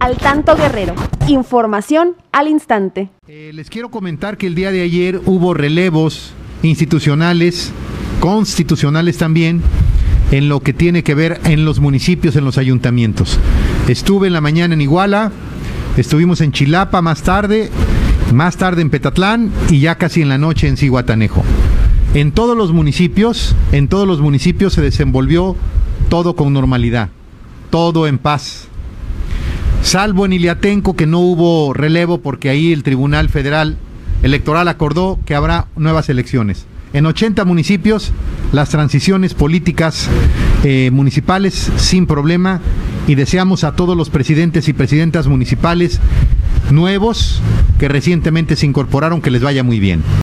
Al Tanto Guerrero. Información al instante. Eh, les quiero comentar que el día de ayer hubo relevos institucionales, constitucionales también, en lo que tiene que ver en los municipios, en los ayuntamientos. Estuve en la mañana en Iguala, estuvimos en Chilapa más tarde, más tarde en Petatlán y ya casi en la noche en Cihuatanejo. En todos los municipios, en todos los municipios se desenvolvió todo con normalidad, todo en paz salvo en Iliatenco que no hubo relevo porque ahí el Tribunal Federal Electoral acordó que habrá nuevas elecciones. En 80 municipios las transiciones políticas eh, municipales sin problema y deseamos a todos los presidentes y presidentas municipales nuevos que recientemente se incorporaron que les vaya muy bien.